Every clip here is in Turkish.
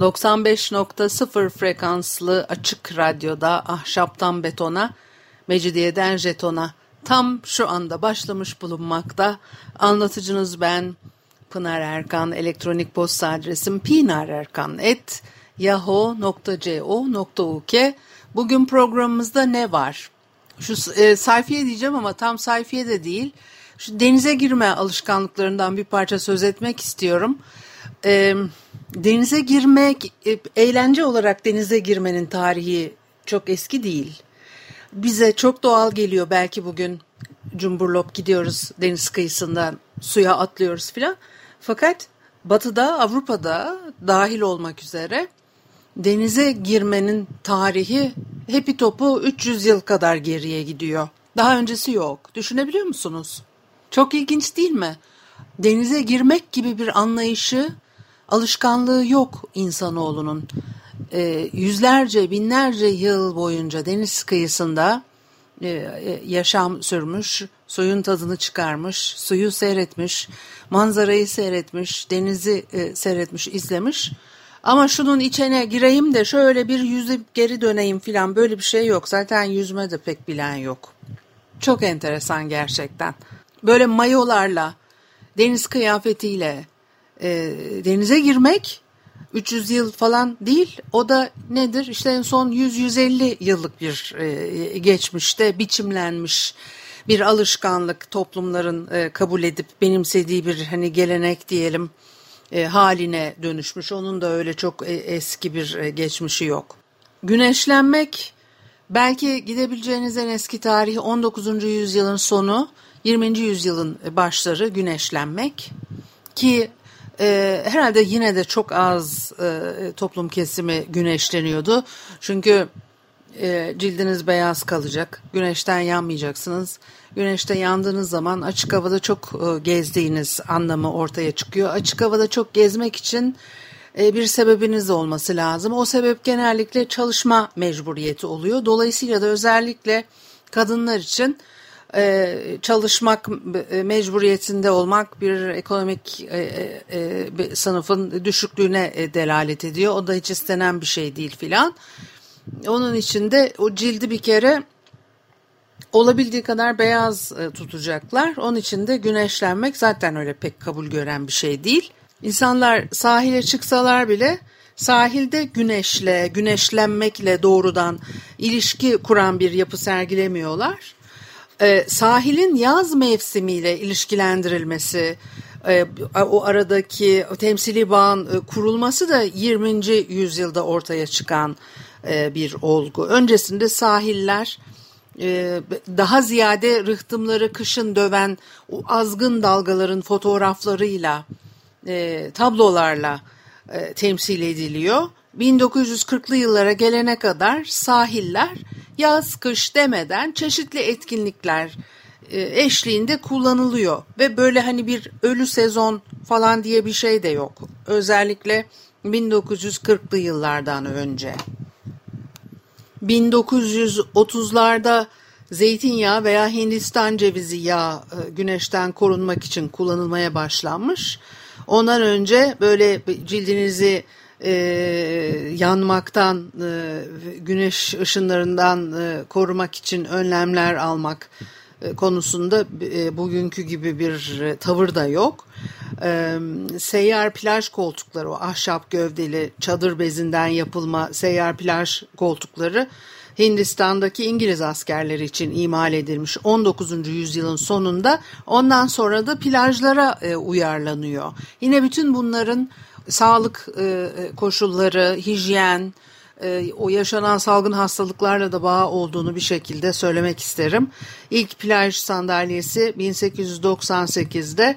95.0 frekanslı açık radyoda ahşaptan betona, mecidiyeden jetona tam şu anda başlamış bulunmakta. Anlatıcınız ben Pınar Erkan. Elektronik posta adresim pinarerkan.yahoo.co.uk Bugün programımızda ne var? Şu e, sayfiye diyeceğim ama tam sayfiye de değil. Şu denize girme alışkanlıklarından bir parça söz etmek istiyorum. E, denize girmek, e, eğlence olarak denize girmenin tarihi çok eski değil. Bize çok doğal geliyor belki bugün cumburlop gidiyoruz deniz kıyısından suya atlıyoruz filan. Fakat batıda Avrupa'da dahil olmak üzere denize girmenin tarihi hepi topu 300 yıl kadar geriye gidiyor. Daha öncesi yok. Düşünebiliyor musunuz? Çok ilginç değil mi? Denize girmek gibi bir anlayışı, alışkanlığı yok insanoğlunun. E, yüzlerce, binlerce yıl boyunca deniz kıyısında e, e, yaşam sürmüş, suyun tadını çıkarmış, suyu seyretmiş, manzarayı seyretmiş, denizi e, seyretmiş, izlemiş. Ama şunun içine gireyim de şöyle bir yüzüp geri döneyim filan böyle bir şey yok. Zaten yüzme de pek bilen yok. Çok enteresan gerçekten böyle mayolarla, deniz kıyafetiyle e, denize girmek 300 yıl falan değil. O da nedir? İşte en son 100-150 yıllık bir e, geçmişte biçimlenmiş bir alışkanlık toplumların e, kabul edip benimsediği bir hani gelenek diyelim e, haline dönüşmüş. Onun da öyle çok e, eski bir e, geçmişi yok. Güneşlenmek belki gidebileceğiniz en eski tarih 19. yüzyılın sonu 20. yüzyılın başları güneşlenmek ki e, herhalde yine de çok az e, toplum kesimi güneşleniyordu. Çünkü e, cildiniz beyaz kalacak, güneşten yanmayacaksınız. Güneşte yandığınız zaman açık havada çok e, gezdiğiniz anlamı ortaya çıkıyor. Açık havada çok gezmek için e, bir sebebiniz olması lazım. O sebep genellikle çalışma mecburiyeti oluyor. Dolayısıyla da özellikle kadınlar için e, çalışmak e, mecburiyetinde olmak bir ekonomik e, sınıfın düşüklüğüne delalet ediyor. O da hiç istenen bir şey değil filan. Onun için de o cildi bir kere olabildiği kadar beyaz tutacaklar. Onun için de güneşlenmek zaten öyle pek kabul gören bir şey değil. İnsanlar sahile çıksalar bile sahilde güneşle, güneşlenmekle doğrudan ilişki kuran bir yapı sergilemiyorlar e, sahilin yaz mevsimiyle ilişkilendirilmesi, e, o aradaki o temsili bağın e, kurulması da 20. yüzyılda ortaya çıkan e, bir olgu. Öncesinde sahiller daha ziyade rıhtımları kışın döven o azgın dalgaların fotoğraflarıyla, tablolarla temsil ediliyor. 1940'lı yıllara gelene kadar sahiller yaz kış demeden çeşitli etkinlikler e, eşliğinde kullanılıyor ve böyle hani bir ölü sezon falan diye bir şey de yok. Özellikle 1940'lı yıllardan önce. 1930'larda zeytinyağı veya Hindistan cevizi yağı e, güneşten korunmak için kullanılmaya başlanmış. Ondan önce böyle cildinizi e, yanmaktan, e, güneş ışınlarından e, korumak için önlemler almak e, konusunda e, bugünkü gibi bir e, tavır da yok. E, seyyar plaj koltukları, o ahşap gövdeli çadır bezinden yapılma seyyar plaj koltukları Hindistan'daki İngiliz askerleri için imal edilmiş 19. yüzyılın sonunda ondan sonra da plajlara e, uyarlanıyor. Yine bütün bunların sağlık e, koşulları, hijyen, e, o yaşanan salgın hastalıklarla da bağ olduğunu bir şekilde söylemek isterim. İlk plaj sandalyesi 1898'de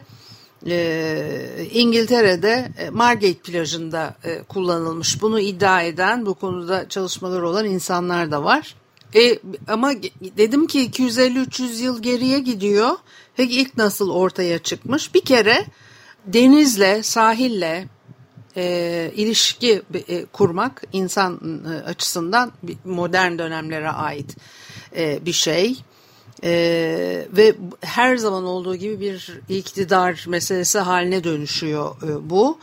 e, İngiltere'de e, Margate plajında e, kullanılmış. Bunu iddia eden bu konuda çalışmalar olan insanlar da var. E, ama dedim ki 250-300 yıl geriye gidiyor. Peki ilk nasıl ortaya çıkmış? Bir kere denizle, sahille e, ilişki e, kurmak insan e, açısından modern dönemlere ait e, bir şey. Ee, ve her zaman olduğu gibi bir iktidar meselesi haline dönüşüyor e, bu.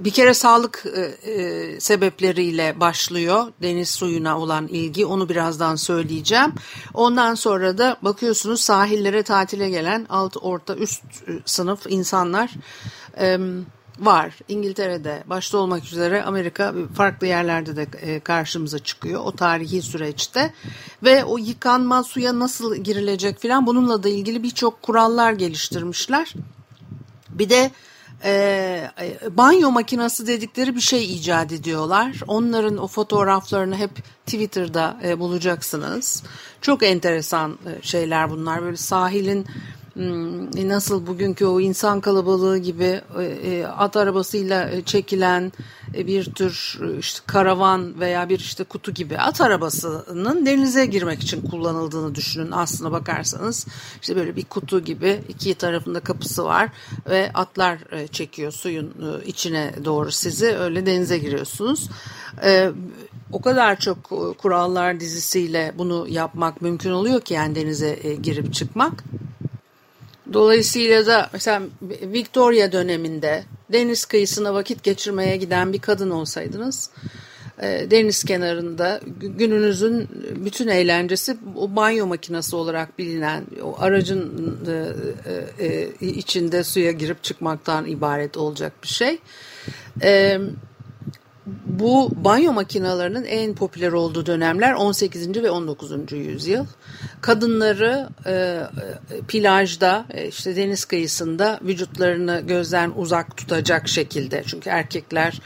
Bir kere sağlık e, e, sebepleriyle başlıyor deniz suyuna olan ilgi onu birazdan söyleyeceğim. Ondan sonra da bakıyorsunuz sahillere tatile gelen alt orta üst e, sınıf insanlar... E, var. İngiltere'de başta olmak üzere Amerika farklı yerlerde de e, karşımıza çıkıyor o tarihi süreçte ve o yıkanma suya nasıl girilecek filan bununla da ilgili birçok kurallar geliştirmişler. Bir de e, e, banyo makinesi dedikleri bir şey icat ediyorlar. Onların o fotoğraflarını hep Twitter'da e, bulacaksınız. Çok enteresan e, şeyler bunlar. Böyle sahilin nasıl bugünkü o insan kalabalığı gibi e, e, at arabasıyla çekilen bir tür işte karavan veya bir işte kutu gibi at arabasının denize girmek için kullanıldığını düşünün aslına bakarsanız. İşte böyle bir kutu gibi iki tarafında kapısı var ve atlar çekiyor suyun içine doğru sizi. Öyle denize giriyorsunuz. O kadar çok kurallar dizisiyle bunu yapmak mümkün oluyor ki yani denize girip çıkmak. Dolayısıyla da mesela Victoria döneminde deniz kıyısına vakit geçirmeye giden bir kadın olsaydınız e, deniz kenarında gününüzün bütün eğlencesi o banyo makinesi olarak bilinen o aracın e, e, içinde suya girip çıkmaktan ibaret olacak bir şey. Bu banyo makinalarının en popüler olduğu dönemler 18. ve 19. yüzyıl. Kadınları e, e, plajda e, işte deniz kıyısında vücutlarını gözden uzak tutacak şekilde çünkü erkekler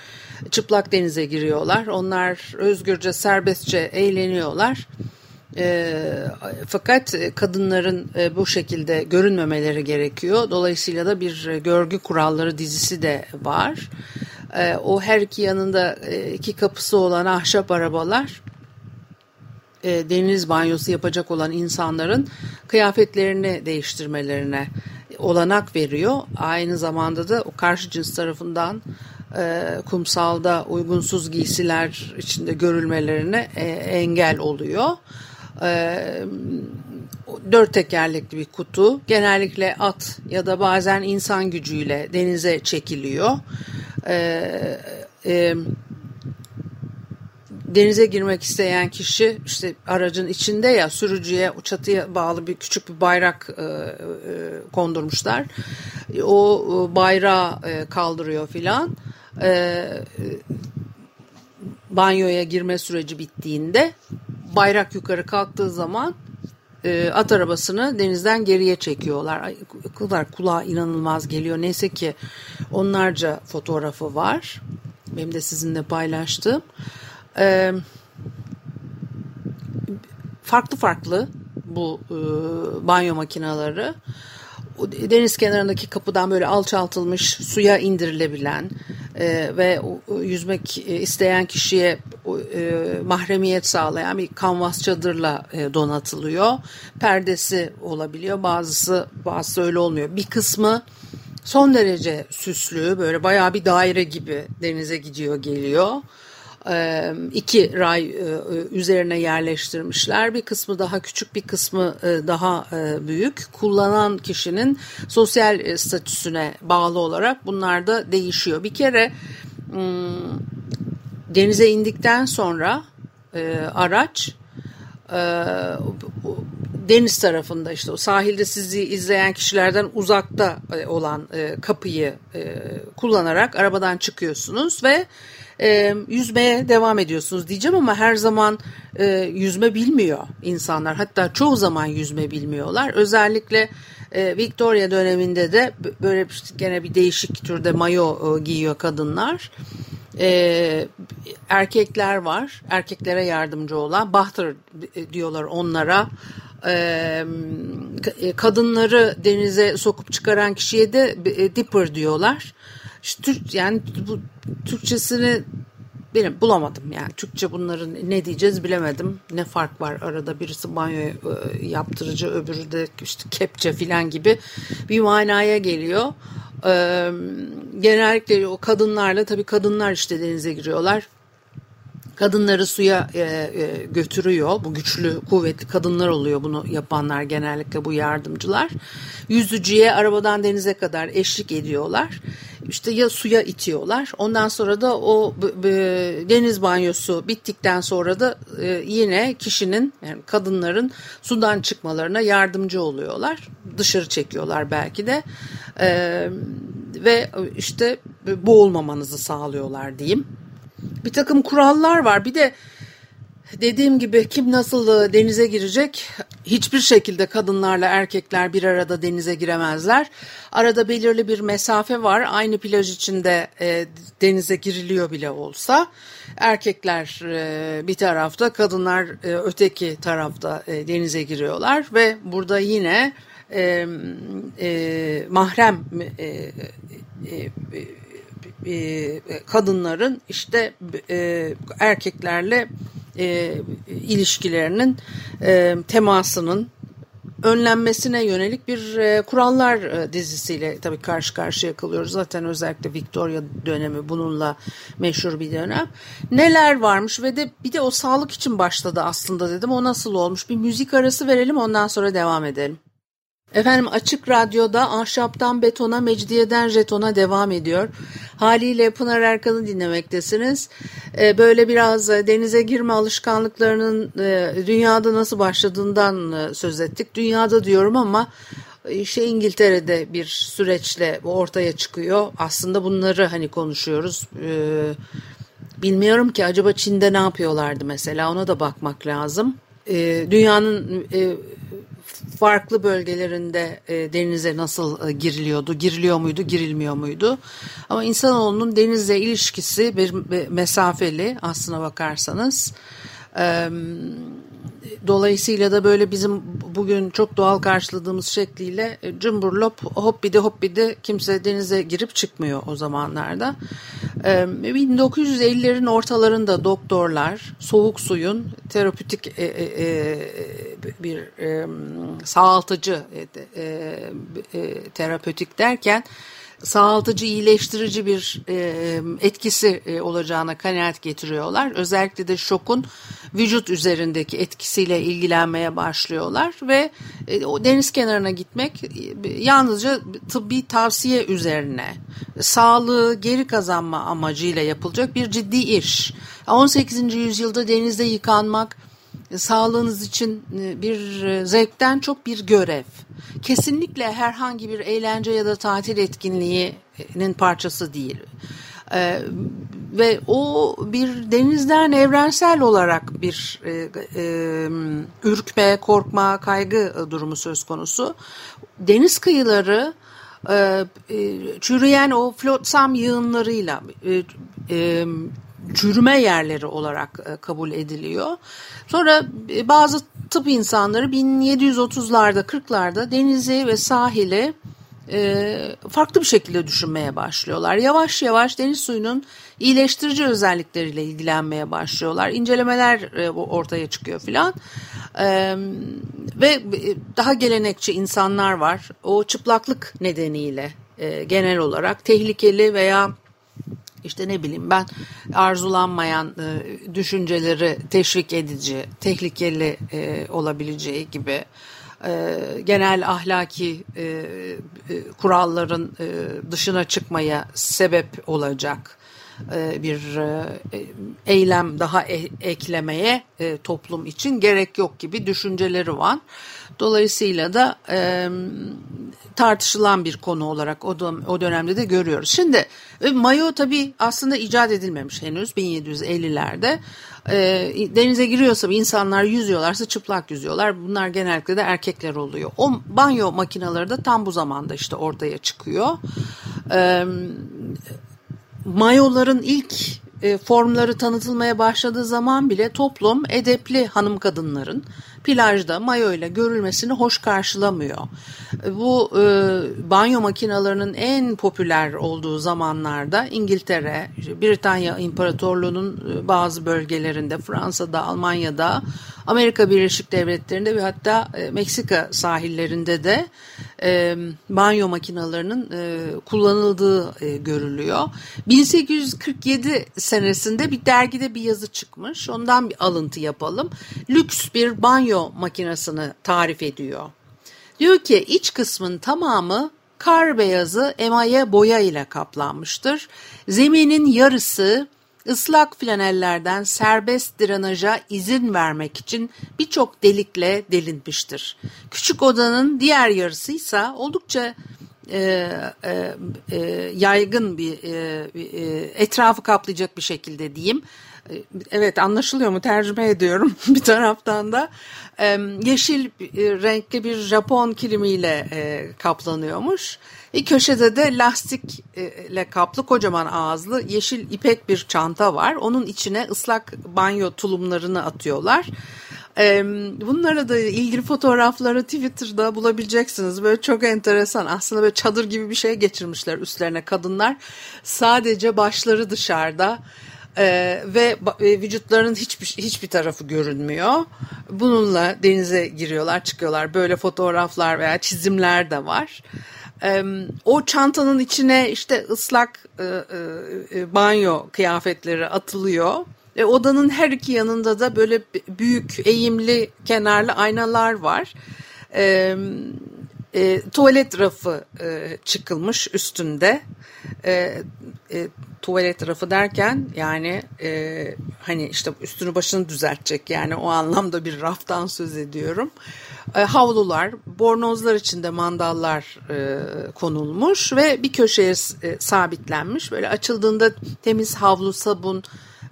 çıplak denize giriyorlar. Onlar özgürce serbestçe eğleniyorlar. E, fakat kadınların e, bu şekilde görünmemeleri gerekiyor. Dolayısıyla da bir görgü kuralları dizisi de var. E, o her iki yanında e, iki kapısı olan ahşap arabalar e, deniz banyosu yapacak olan insanların kıyafetlerini değiştirmelerine olanak veriyor. Aynı zamanda da o karşı cins tarafından e, kumsalda uygunsuz giysiler içinde görülmelerine e, engel oluyor. E, dört tekerlekli bir kutu genellikle at ya da bazen insan gücüyle denize çekiliyor e, e, denize girmek isteyen kişi işte aracın içinde ya sürücüye çatıya bağlı bir küçük bir bayrak e, e, kondurmuşlar. O e, bayrağı e, kaldırıyor filan. E, banyoya girme süreci bittiğinde bayrak yukarı kalktığı zaman e, at arabasını denizden geriye çekiyorlar. Ay, kadar kulağa inanılmaz geliyor. Neyse ki onlarca fotoğrafı var. Benim de sizinle paylaştığım. E, farklı farklı bu e, banyo makineleri deniz kenarındaki kapıdan böyle alçaltılmış suya indirilebilen e, ve yüzmek isteyen kişiye e, mahremiyet sağlayan bir kanvas çadırla e, donatılıyor. Perdesi olabiliyor. Bazısı bazısı öyle olmuyor. Bir kısmı son derece süslü böyle bayağı bir daire gibi denize gidiyor geliyor iki ray üzerine yerleştirmişler. Bir kısmı daha küçük, bir kısmı daha büyük. Kullanan kişinin sosyal statüsüne bağlı olarak bunlar da değişiyor. Bir kere denize indikten sonra araç deniz tarafında işte o sahilde sizi izleyen kişilerden uzakta olan kapıyı kullanarak arabadan çıkıyorsunuz ve e, yüzmeye devam ediyorsunuz diyeceğim ama her zaman e, yüzme bilmiyor insanlar. Hatta çoğu zaman yüzme bilmiyorlar. Özellikle e, Victoria döneminde de böyle gene bir değişik türde mayo e, giyiyor kadınlar. E, erkekler var. Erkeklere yardımcı olan. Bahtır diyorlar onlara. E, kadınları denize sokup çıkaran kişiye de e, dipper diyorlar. İşte Türk yani bu Türkçesini benim bulamadım yani Türkçe bunların ne diyeceğiz bilemedim. Ne fark var arada birisi banyo e, yaptırıcı öbürü de işte kepçe filan gibi bir manaya geliyor. Genellikle o kadınlarla tabii kadınlar işte denize giriyorlar. Kadınları suya e, e, götürüyor. Bu güçlü, kuvvetli kadınlar oluyor bunu yapanlar genellikle bu yardımcılar. Yüzücüye arabadan denize kadar eşlik ediyorlar. İşte ya suya itiyorlar. Ondan sonra da o deniz banyosu bittikten sonra da e, yine kişinin yani kadınların sudan çıkmalarına yardımcı oluyorlar. Dışarı çekiyorlar belki de. E, ve işte boğulmamanızı sağlıyorlar diyeyim bir takım kurallar var. Bir de dediğim gibi kim nasıl e, denize girecek? Hiçbir şekilde kadınlarla erkekler bir arada denize giremezler. Arada belirli bir mesafe var. Aynı plaj içinde e, denize giriliyor bile olsa. Erkekler e, bir tarafta, kadınlar e, öteki tarafta e, denize giriyorlar ve burada yine e, e, mahrem e, e, e, e, kadınların işte e, erkeklerle e, ilişkilerinin temasının önlenmesine yönelik bir kurallar dizisiyle tabii karşı karşıya kalıyoruz. Zaten özellikle Victoria dönemi bununla meşhur bir dönem. Neler varmış ve de bir de o sağlık için başladı aslında dedim. O nasıl olmuş? Bir müzik arası verelim ondan sonra devam edelim. Efendim Açık Radyo'da ahşaptan betona, mecidiyeden jetona devam ediyor. Haliyle Pınar Erkan'ı dinlemektesiniz. Ee, böyle biraz denize girme alışkanlıklarının e, dünyada nasıl başladığından e, söz ettik. Dünyada diyorum ama işte İngiltere'de bir süreçle ortaya çıkıyor. Aslında bunları hani konuşuyoruz. Ee, bilmiyorum ki acaba Çin'de ne yapıyorlardı mesela ona da bakmak lazım. Ee, dünyanın e, farklı bölgelerinde e, denize nasıl e, giriliyordu, giriliyor muydu, girilmiyor muydu? Ama insanoğlunun denizle ilişkisi bir, bir mesafeli aslına bakarsanız. E, dolayısıyla da böyle bizim bugün çok doğal karşıladığımız şekliyle e, cumburlop hoppidi hoppidi kimse denize girip çıkmıyor o zamanlarda. 1950'lerin ortalarında doktorlar soğuk suyun terapötik e, e, bir sağaltıcı terapötik derken sağaltıcı, iyileştirici bir e, etkisi e, olacağına kanaat getiriyorlar. Özellikle de şokun vücut üzerindeki etkisiyle ilgilenmeye başlıyorlar ve e, o deniz kenarına gitmek e, yalnızca tıbbi tavsiye üzerine sağlığı geri kazanma amacıyla yapılacak bir ciddi iş. 18. yüzyılda denizde yıkanmak sağlığınız için e, bir e, zevkten çok bir görev. Kesinlikle herhangi bir eğlence ya da tatil etkinliğinin parçası değil. Ee, ve o bir denizden evrensel olarak bir e, e, ürkme, korkma, kaygı durumu söz konusu. Deniz kıyıları e, e, çürüyen o flotsam yığınlarıyla e, e, çürüme yerleri olarak e, kabul ediliyor. Sonra e, bazı tıp insanları 1730'larda 40'larda denizi ve sahili e, farklı bir şekilde düşünmeye başlıyorlar. Yavaş yavaş deniz suyunun iyileştirici özellikleriyle ilgilenmeye başlıyorlar. İncelemeler ortaya çıkıyor filan. Ve daha gelenekçi insanlar var. O çıplaklık nedeniyle genel olarak tehlikeli veya işte ne bileyim ben arzulanmayan e, düşünceleri teşvik edici, tehlikeli e, olabileceği gibi e, genel ahlaki kuralların dışına çıkmaya sebep olacak bir e, eylem daha e, eklemeye e, toplum için gerek yok gibi düşünceleri var. Dolayısıyla da e, tartışılan bir konu olarak o, dön o dönemde de görüyoruz. Şimdi e, mayo tabii aslında icat edilmemiş henüz 1750'lerde. E, denize giriyorsa insanlar yüzüyorlarsa çıplak yüzüyorlar. Bunlar genellikle de erkekler oluyor. O banyo makineleri de tam bu zamanda işte ortaya çıkıyor. E, mayoların ilk e, formları tanıtılmaya başladığı zaman bile toplum edepli hanım kadınların plajda mayo ile görülmesini hoş karşılamıyor. Bu e, banyo makinalarının en popüler olduğu zamanlarda İngiltere, Britanya İmparatorluğu'nun e, bazı bölgelerinde, Fransa'da, Almanya'da, Amerika Birleşik Devletleri'nde ve hatta e, Meksika sahillerinde de e, banyo makinalarının e, kullanıldığı e, görülüyor. 1847 senesinde bir dergide bir yazı çıkmış. Ondan bir alıntı yapalım. Lüks bir banyo makinesini tarif ediyor. Diyor ki iç kısmın tamamı kar beyazı emaye boya ile kaplanmıştır. Zeminin yarısı ıslak flanellerden serbest drenaja izin vermek için birçok delikle delinmiştir. Küçük odanın diğer yarısı ise oldukça e, e, e, yaygın bir e, e, etrafı kaplayacak bir şekilde diyeyim. E, evet anlaşılıyor mu tercüme ediyorum bir taraftan da e, yeşil renkli bir Japon kilimiyle e, kaplanıyormuş. Bir köşede de lastikle kaplı kocaman ağızlı yeşil ipek bir çanta var. Onun içine ıslak banyo tulumlarını atıyorlar. Bunlara da ilgili fotoğrafları Twitter'da bulabileceksiniz. Böyle çok enteresan. Aslında böyle çadır gibi bir şey geçirmişler üstlerine kadınlar. Sadece başları dışarıda. Ee, ve e, vücutlarının hiçbir hiçbir tarafı görünmüyor. Bununla denize giriyorlar, çıkıyorlar. Böyle fotoğraflar veya çizimler de var. Ee, o çantanın içine işte ıslak e, e, e banyo kıyafetleri atılıyor. E, odanın her iki yanında da böyle büyük eğimli kenarlı aynalar var. E, e, tuvalet rafı e, çıkılmış üstünde. E, e, tuvalet rafı derken yani e, hani işte üstünü başını düzeltecek yani o anlamda bir raftan söz ediyorum. E, havlular, bornozlar içinde mandallar e, konulmuş ve bir köşeye e, sabitlenmiş. Böyle açıldığında temiz havlu, sabun,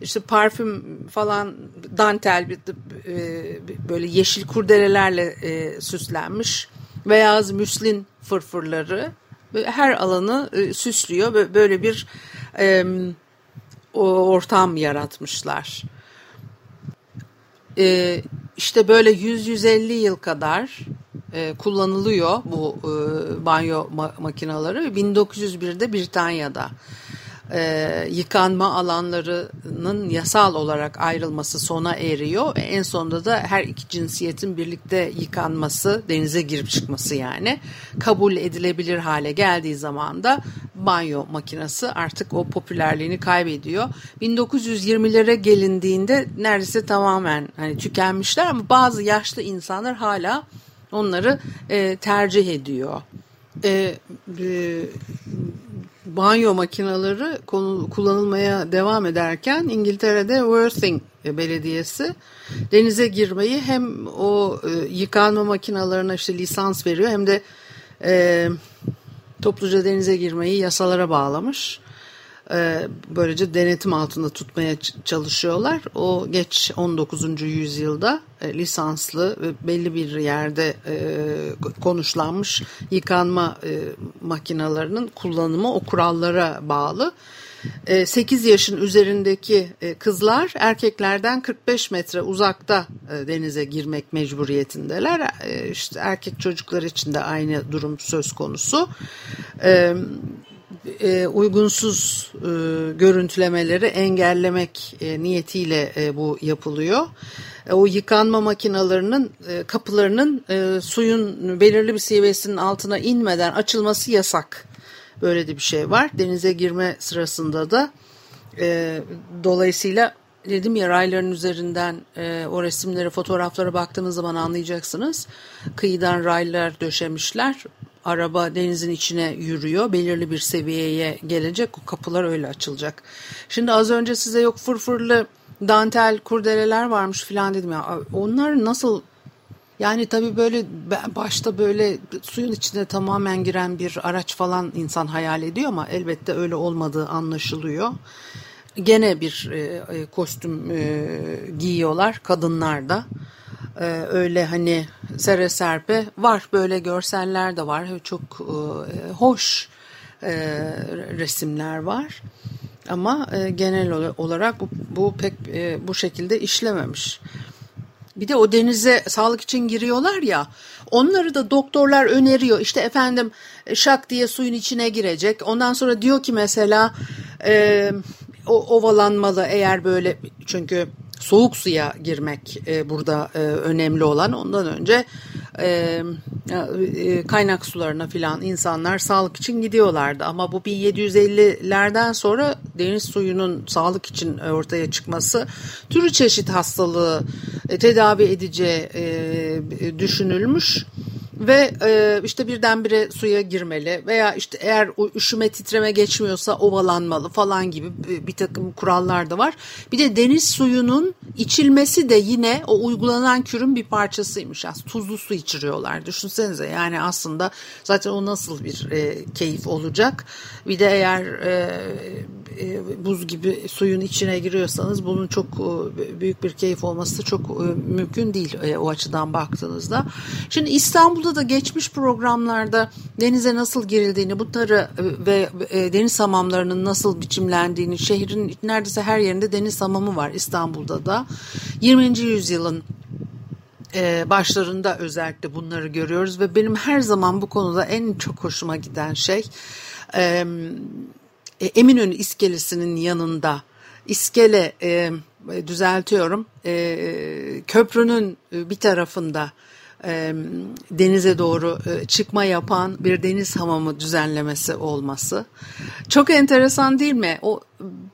işte parfüm falan dantel bir, e, böyle yeşil kurdelelerle e, süslenmiş beyaz müslin fırfırları her alanı e, süslüyor böyle bir e, ortam yaratmışlar. E, işte böyle 100-150 yıl kadar e, kullanılıyor bu e, banyo ma makineleri. 1901'de Britanya'da e, yıkanma alanlarının yasal olarak ayrılması sona eriyor. En sonunda da her iki cinsiyetin birlikte yıkanması, denize girip çıkması yani kabul edilebilir hale geldiği zaman da banyo makinesi artık o popülerliğini kaybediyor. 1920'lere gelindiğinde neredeyse tamamen hani tükenmişler ama bazı yaşlı insanlar hala onları e, tercih ediyor. E, e, banyo makineleri kullanılmaya devam ederken İngiltere'de Worthing Belediyesi denize girmeyi hem o e, yıkanma makinalarına işte lisans veriyor hem de e, topluca denize girmeyi yasalara bağlamış. E, böylece denetim altında tutmaya çalışıyorlar. O geç 19. yüzyılda e, lisanslı ve belli bir yerde e, konuşlanmış yıkanma makinalarının kullanımı o kurallara bağlı. 8 yaşın üzerindeki kızlar erkeklerden 45 metre uzakta denize girmek mecburiyetindeler. İşte erkek çocuklar için de aynı durum söz konusu e, uygunsuz e, görüntülemeleri engellemek e, niyetiyle e, bu yapılıyor. E, o yıkanma makinalarının e, kapılarının e, suyun belirli bir seviyesinin altına inmeden açılması yasak. Böyle de bir şey var. Denize girme sırasında da e, dolayısıyla dedim ya rayların üzerinden e, o resimlere fotoğraflara baktığınız zaman anlayacaksınız. Kıyıdan raylar döşemişler araba denizin içine yürüyor. Belirli bir seviyeye gelecek o kapılar öyle açılacak. Şimdi az önce size yok fırfırlı dantel kurdeleler varmış filan dedim ya. Onlar nasıl yani tabii böyle başta böyle suyun içine tamamen giren bir araç falan insan hayal ediyor ama elbette öyle olmadığı anlaşılıyor. Gene bir e, e kostüm e, giyiyorlar kadınlar da. E, öyle hani sere serpe var böyle görseller de var. Çok e, hoş e, resimler var. Ama e, genel olarak bu, bu pek e, bu şekilde işlememiş. bir de o denize sağlık için giriyorlar ya onları da doktorlar öneriyor. İşte efendim e, şak diye suyun içine girecek. Ondan sonra diyor ki mesela e, o, ovalanmalı eğer böyle çünkü soğuk suya girmek e, burada e, önemli olan. Ondan önce e, e, kaynak sularına filan insanlar sağlık için gidiyorlardı. Ama bu 1750'lerden sonra deniz suyunun sağlık için ortaya çıkması türü çeşit hastalığı e, tedavi edeceği e, düşünülmüş ve e, işte birdenbire suya girmeli veya işte eğer üşüme titreme geçmiyorsa ovalanmalı falan gibi bir takım kurallar da var. Bir de deniz suyunun içilmesi de yine o uygulanan kürün bir parçasıymış. Aslında tuzlu su içiriyorlar. Düşünsenize yani aslında zaten o nasıl bir e, keyif olacak. Bir de eğer e, buz gibi suyun içine giriyorsanız bunun çok e, büyük bir keyif olması çok e, mümkün değil e, o açıdan baktığınızda. Şimdi İstanbul'da da geçmiş programlarda denize nasıl girildiğini, bunları e, ve e, deniz hamamlarının nasıl biçimlendiğini, şehrin neredeyse her yerinde deniz hamamı var İstanbul'da da. 20. yüzyılın e, başlarında özellikle bunları görüyoruz ve benim her zaman bu konuda en çok hoşuma giden şey Eminönü iskelesinin yanında iskele düzeltiyorum köprünün bir tarafında denize doğru çıkma yapan bir deniz hamamı düzenlemesi olması. Çok enteresan değil mi? O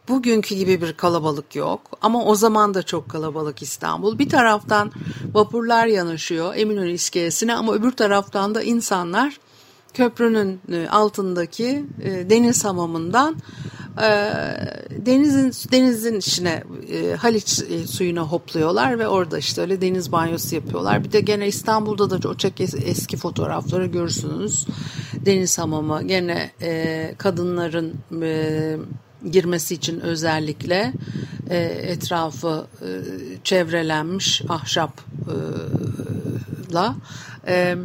bugünkü gibi bir kalabalık yok ama o zaman da çok kalabalık İstanbul. Bir taraftan vapurlar yanaşıyor Eminönü iskelesine ama öbür taraftan da insanlar köprünün altındaki deniz hamamından e, denizin denizin içine e, Haliç e, suyuna hopluyorlar ve orada işte öyle deniz banyosu yapıyorlar. Bir de gene İstanbul'da da çok eski fotoğrafları görürsünüz. Deniz hamamı gene e, kadınların e, girmesi için özellikle e, etrafı e, çevrelenmiş ahşapla e,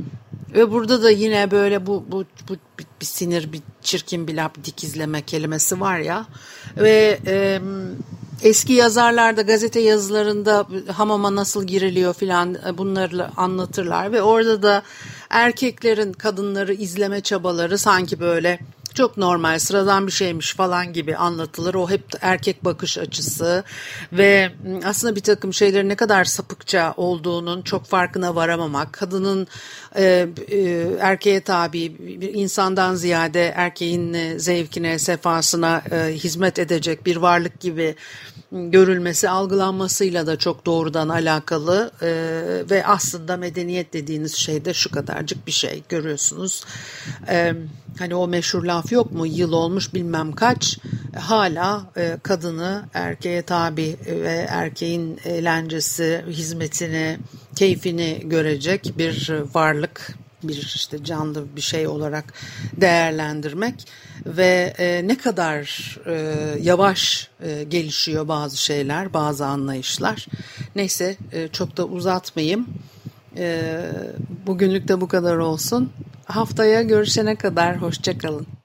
ve burada da yine böyle bu bu bu bir sinir, bir çirkin bir laf dikizleme kelimesi var ya. Ve e, eski yazarlarda gazete yazılarında hamama nasıl giriliyor filan e, bunları anlatırlar ve orada da erkeklerin kadınları izleme çabaları sanki böyle çok normal sıradan bir şeymiş falan gibi anlatılır. O hep erkek bakış açısı ve aslında bir takım şeylerin ne kadar sapıkça olduğunun çok farkına varamamak. Kadının e, e, erkeğe tabi bir insandan ziyade erkeğin e, zevkine, sefasına e, hizmet edecek bir varlık gibi görülmesi, algılanmasıyla da çok doğrudan alakalı. E, ve aslında medeniyet dediğiniz şey de şu kadarcık bir şey. Görüyorsunuz. E, hani o meşhur laf yok mu? Yıl olmuş bilmem kaç. Hala e, kadını erkeğe tabi ve erkeğin eğlencesi, hizmetini, keyfini görecek bir varlık bir işte canlı bir şey olarak değerlendirmek ve e, ne kadar e, yavaş e, gelişiyor bazı şeyler, bazı anlayışlar. Neyse e, çok da uzatmayayım. E, bugünlük de bu kadar olsun. Haftaya görüşene kadar hoşçakalın.